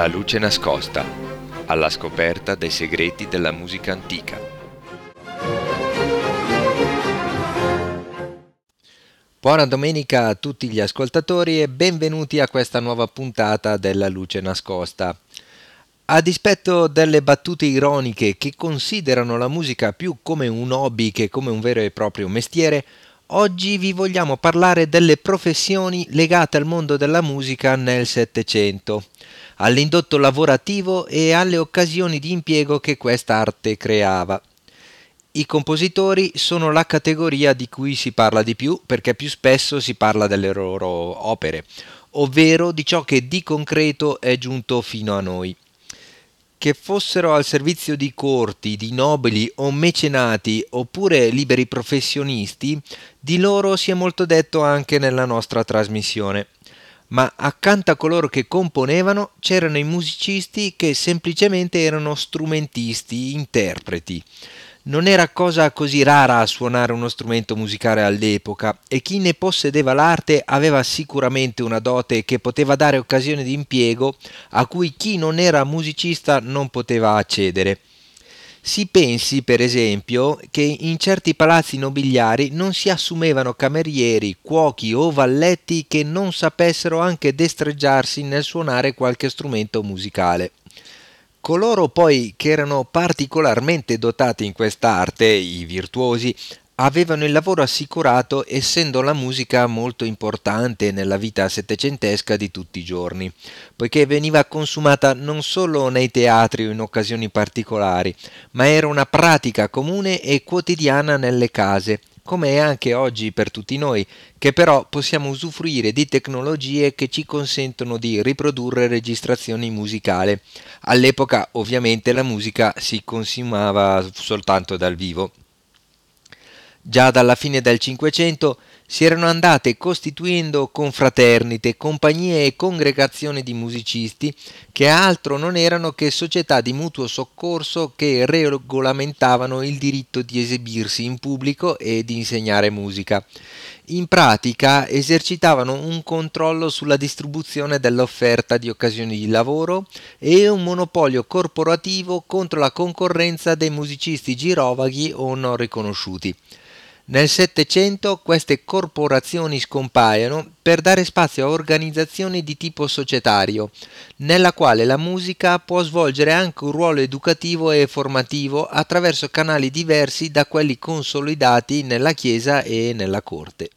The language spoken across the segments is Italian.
La luce nascosta, alla scoperta dei segreti della musica antica. Buona domenica a tutti gli ascoltatori e benvenuti a questa nuova puntata della luce nascosta. A dispetto delle battute ironiche che considerano la musica più come un hobby che come un vero e proprio mestiere, oggi vi vogliamo parlare delle professioni legate al mondo della musica nel Settecento all'indotto lavorativo e alle occasioni di impiego che questa arte creava. I compositori sono la categoria di cui si parla di più perché più spesso si parla delle loro opere, ovvero di ciò che di concreto è giunto fino a noi. Che fossero al servizio di corti, di nobili o mecenati oppure liberi professionisti, di loro si è molto detto anche nella nostra trasmissione ma accanto a coloro che componevano c'erano i musicisti che semplicemente erano strumentisti, interpreti. Non era cosa così rara suonare uno strumento musicale all'epoca e chi ne possedeva l'arte aveva sicuramente una dote che poteva dare occasione di impiego a cui chi non era musicista non poteva accedere. Si pensi, per esempio, che in certi palazzi nobiliari non si assumevano camerieri, cuochi o valletti che non sapessero anche destreggiarsi nel suonare qualche strumento musicale. Coloro poi che erano particolarmente dotati in quest'arte, i virtuosi, avevano il lavoro assicurato essendo la musica molto importante nella vita settecentesca di tutti i giorni, poiché veniva consumata non solo nei teatri o in occasioni particolari, ma era una pratica comune e quotidiana nelle case, come è anche oggi per tutti noi, che però possiamo usufruire di tecnologie che ci consentono di riprodurre registrazioni musicali. All'epoca ovviamente la musica si consumava soltanto dal vivo. Già dalla fine del Cinquecento si erano andate costituendo confraternite, compagnie e congregazioni di musicisti che altro non erano che società di mutuo soccorso che regolamentavano il diritto di esibirsi in pubblico e di insegnare musica. In pratica esercitavano un controllo sulla distribuzione dell'offerta di occasioni di lavoro e un monopolio corporativo contro la concorrenza dei musicisti girovaghi o non riconosciuti. Nel Settecento queste corporazioni scompaiono per dare spazio a organizzazioni di tipo societario, nella quale la musica può svolgere anche un ruolo educativo e formativo attraverso canali diversi da quelli consolidati nella Chiesa e nella Corte.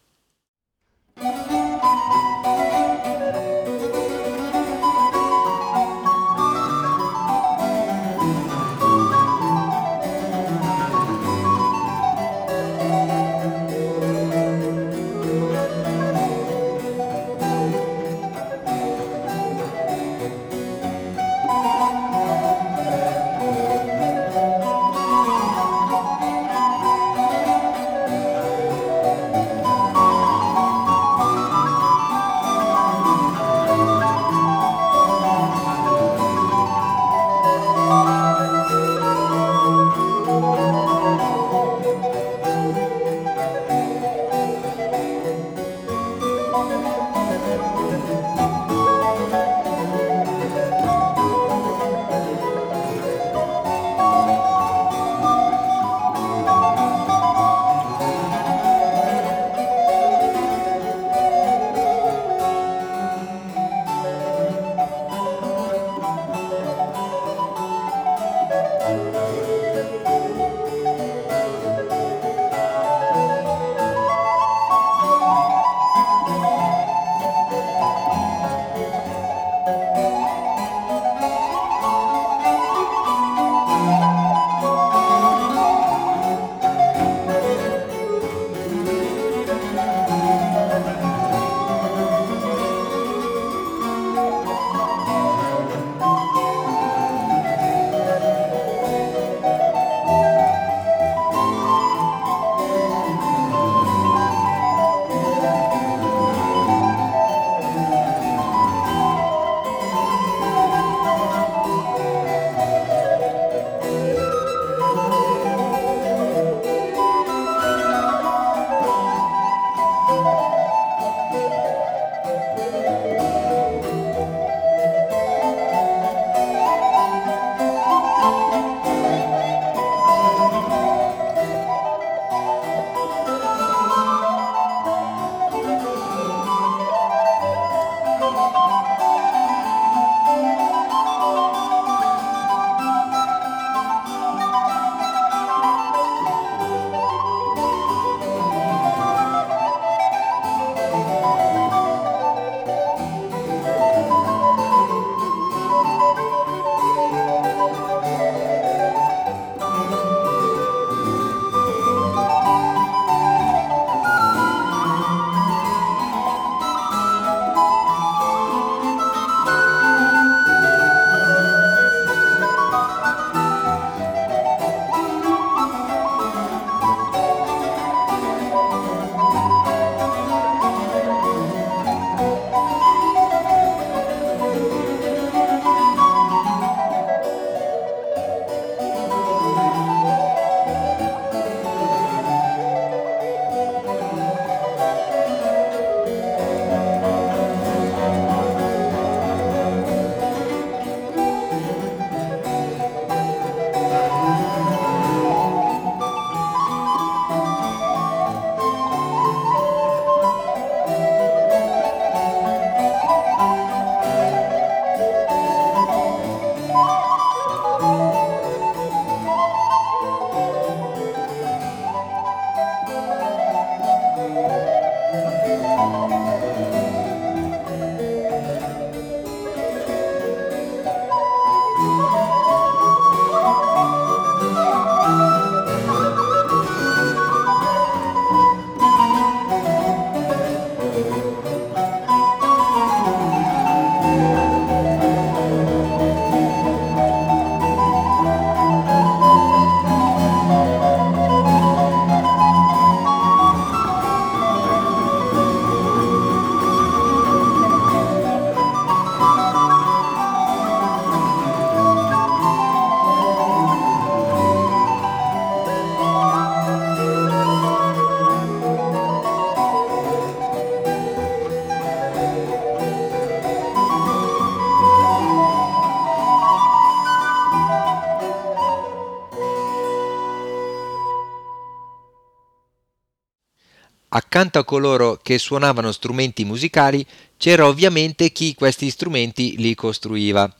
Accanto a coloro che suonavano strumenti musicali c'era ovviamente chi questi strumenti li costruiva.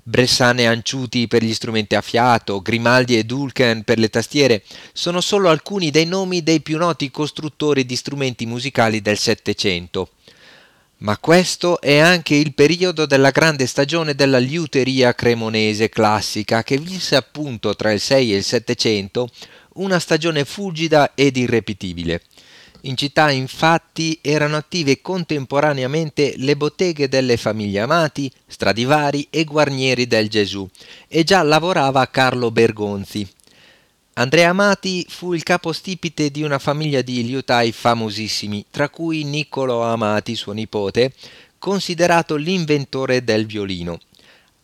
Bressane e Anciuti per gli strumenti a fiato, Grimaldi e Dulken per le tastiere sono solo alcuni dei nomi dei più noti costruttori di strumenti musicali del Settecento. Ma questo è anche il periodo della grande stagione della liuteria cremonese classica che visse appunto tra il 6 e il 700 una stagione fulgida ed irrepetibile. In città infatti erano attive contemporaneamente le botteghe delle famiglie Amati, Stradivari e Guarnieri del Gesù e già lavorava Carlo Bergonzi. Andrea Amati fu il capostipite di una famiglia di liutai famosissimi, tra cui Niccolo Amati, suo nipote, considerato l'inventore del violino.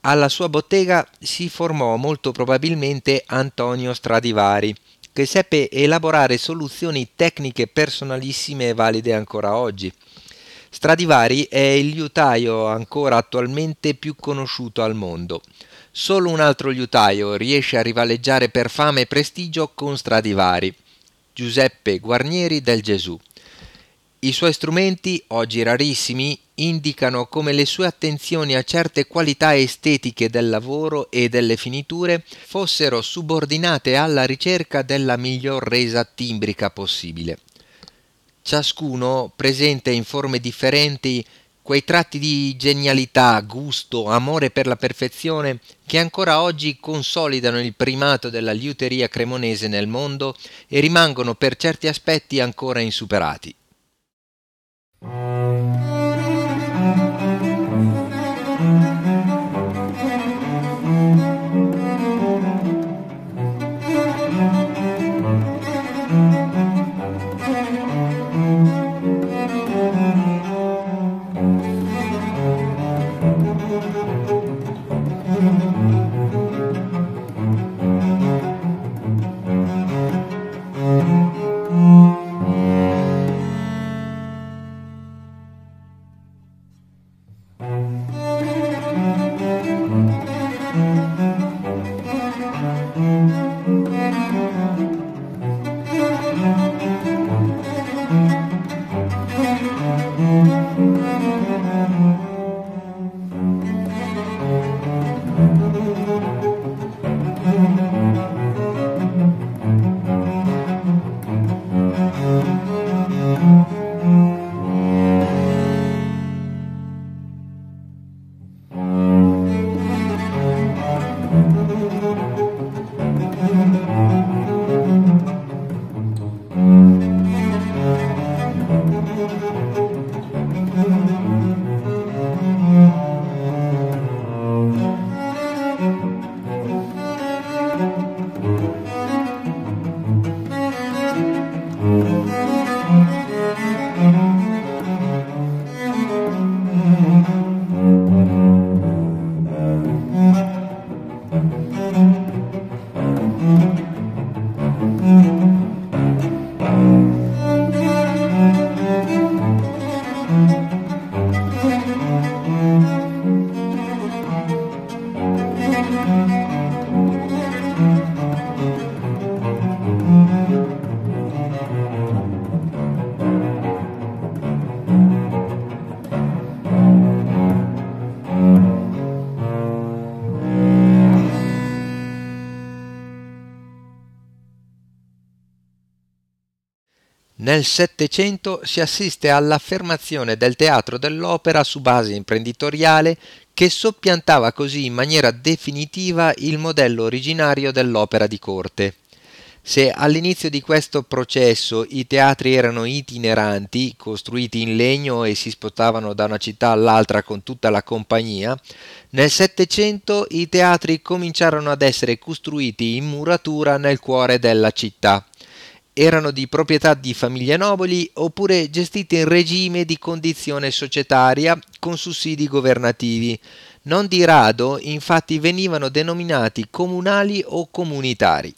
Alla sua bottega si formò molto probabilmente Antonio Stradivari, che seppe elaborare soluzioni tecniche personalissime e valide ancora oggi. Stradivari è il liutaio ancora attualmente più conosciuto al mondo. Solo un altro liutaio riesce a rivaleggiare per fame e prestigio con Stradivari, Giuseppe Guarnieri del Gesù. I suoi strumenti, oggi rarissimi, indicano come le sue attenzioni a certe qualità estetiche del lavoro e delle finiture fossero subordinate alla ricerca della miglior resa timbrica possibile. Ciascuno presenta in forme differenti quei tratti di genialità, gusto, amore per la perfezione che ancora oggi consolidano il primato della liuteria cremonese nel mondo e rimangono per certi aspetti ancora insuperati. Nel Settecento si assiste all'affermazione del teatro dell'opera su base imprenditoriale che soppiantava così in maniera definitiva il modello originario dell'opera di corte. Se all'inizio di questo processo i teatri erano itineranti, costruiti in legno e si spostavano da una città all'altra con tutta la compagnia, nel Settecento i teatri cominciarono ad essere costruiti in muratura nel cuore della città erano di proprietà di famiglie nobili oppure gestite in regime di condizione societaria con sussidi governativi. Non di rado infatti venivano denominati comunali o comunitari.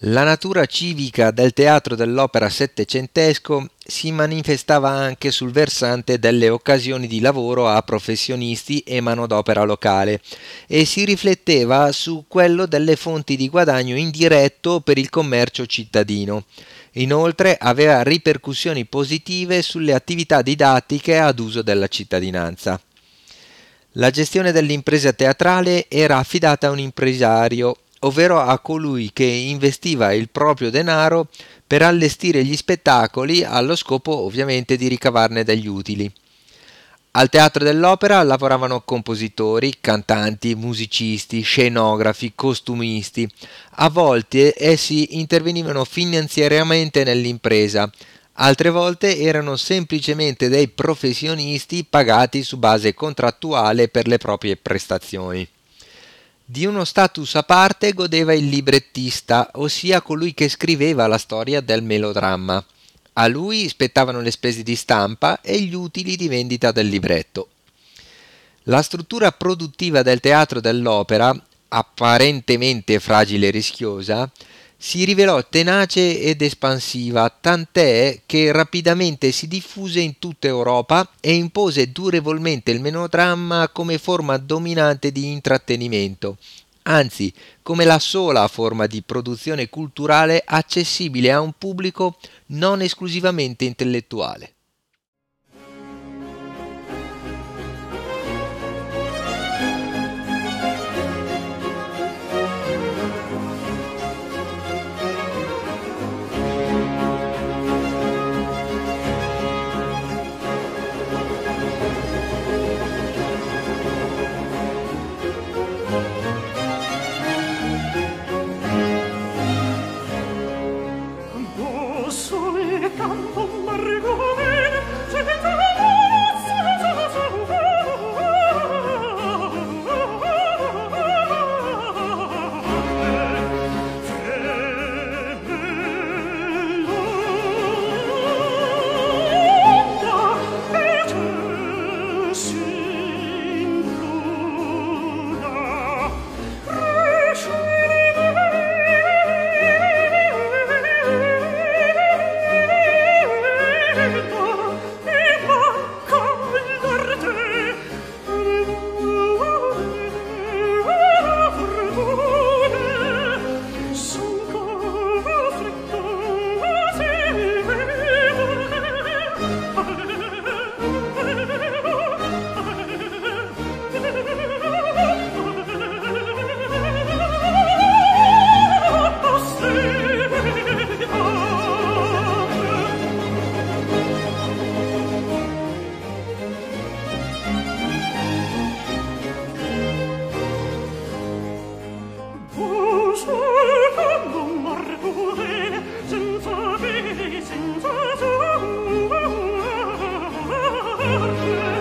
La natura civica del teatro dell'opera settecentesco si manifestava anche sul versante delle occasioni di lavoro a professionisti e manodopera locale e si rifletteva su quello delle fonti di guadagno indiretto per il commercio cittadino. Inoltre aveva ripercussioni positive sulle attività didattiche ad uso della cittadinanza. La gestione dell'impresa teatrale era affidata a un impresario, ovvero a colui che investiva il proprio denaro per allestire gli spettacoli allo scopo ovviamente di ricavarne degli utili. Al teatro dell'opera lavoravano compositori, cantanti, musicisti, scenografi, costumisti. A volte essi intervenivano finanziariamente nell'impresa, altre volte erano semplicemente dei professionisti pagati su base contrattuale per le proprie prestazioni. Di uno status a parte godeva il librettista, ossia colui che scriveva la storia del melodramma. A lui spettavano le spese di stampa e gli utili di vendita del libretto. La struttura produttiva del teatro dell'opera, apparentemente fragile e rischiosa, si rivelò tenace ed espansiva, tant'è che rapidamente si diffuse in tutta Europa e impose durevolmente il melodramma come forma dominante di intrattenimento, anzi come la sola forma di produzione culturale accessibile a un pubblico non esclusivamente intellettuale. Yeah.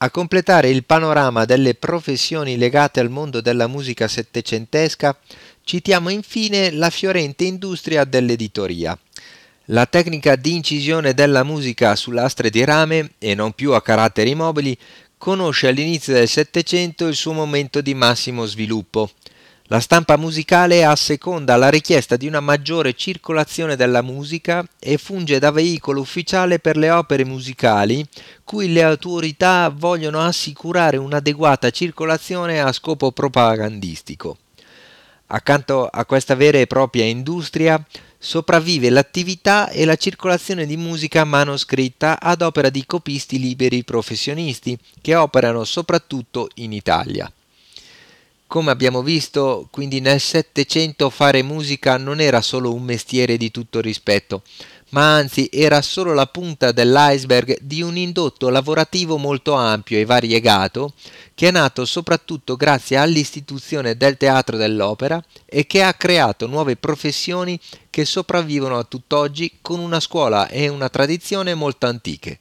A completare il panorama delle professioni legate al mondo della musica settecentesca, citiamo infine la fiorente industria dell'editoria. La tecnica di incisione della musica su lastre di rame, e non più a caratteri mobili, conosce all'inizio del Settecento il suo momento di massimo sviluppo. La stampa musicale asseconda la richiesta di una maggiore circolazione della musica e funge da veicolo ufficiale per le opere musicali cui le autorità vogliono assicurare un'adeguata circolazione a scopo propagandistico. Accanto a questa vera e propria industria sopravvive l'attività e la circolazione di musica manoscritta ad opera di copisti liberi professionisti che operano soprattutto in Italia. Come abbiamo visto, quindi nel Settecento fare musica non era solo un mestiere di tutto rispetto, ma anzi era solo la punta dell'iceberg di un indotto lavorativo molto ampio e variegato, che è nato soprattutto grazie all'istituzione del teatro dell'opera e che ha creato nuove professioni che sopravvivono a tutt'oggi con una scuola e una tradizione molto antiche.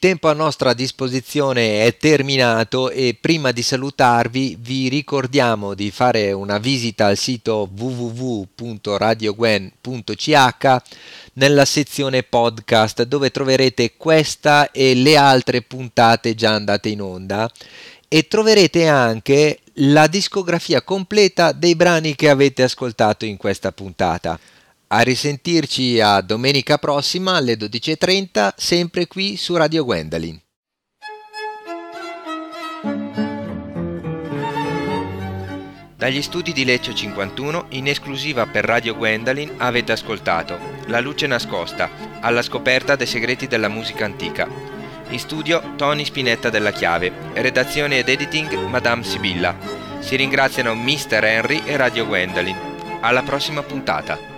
Tempo a nostra disposizione è terminato e prima di salutarvi vi ricordiamo di fare una visita al sito www.radiogwen.ch nella sezione podcast dove troverete questa e le altre puntate già andate in onda e troverete anche la discografia completa dei brani che avete ascoltato in questa puntata. A risentirci a domenica prossima alle 12.30, sempre qui su Radio Gwendolyn. Dagli studi di Lecce 51, in esclusiva per Radio Gwendolyn, avete ascoltato La luce nascosta, alla scoperta dei segreti della musica antica. In studio Tony Spinetta della Chiave, redazione ed editing Madame Sibilla. Si ringraziano Mr. Henry e Radio Gwendolyn. Alla prossima puntata.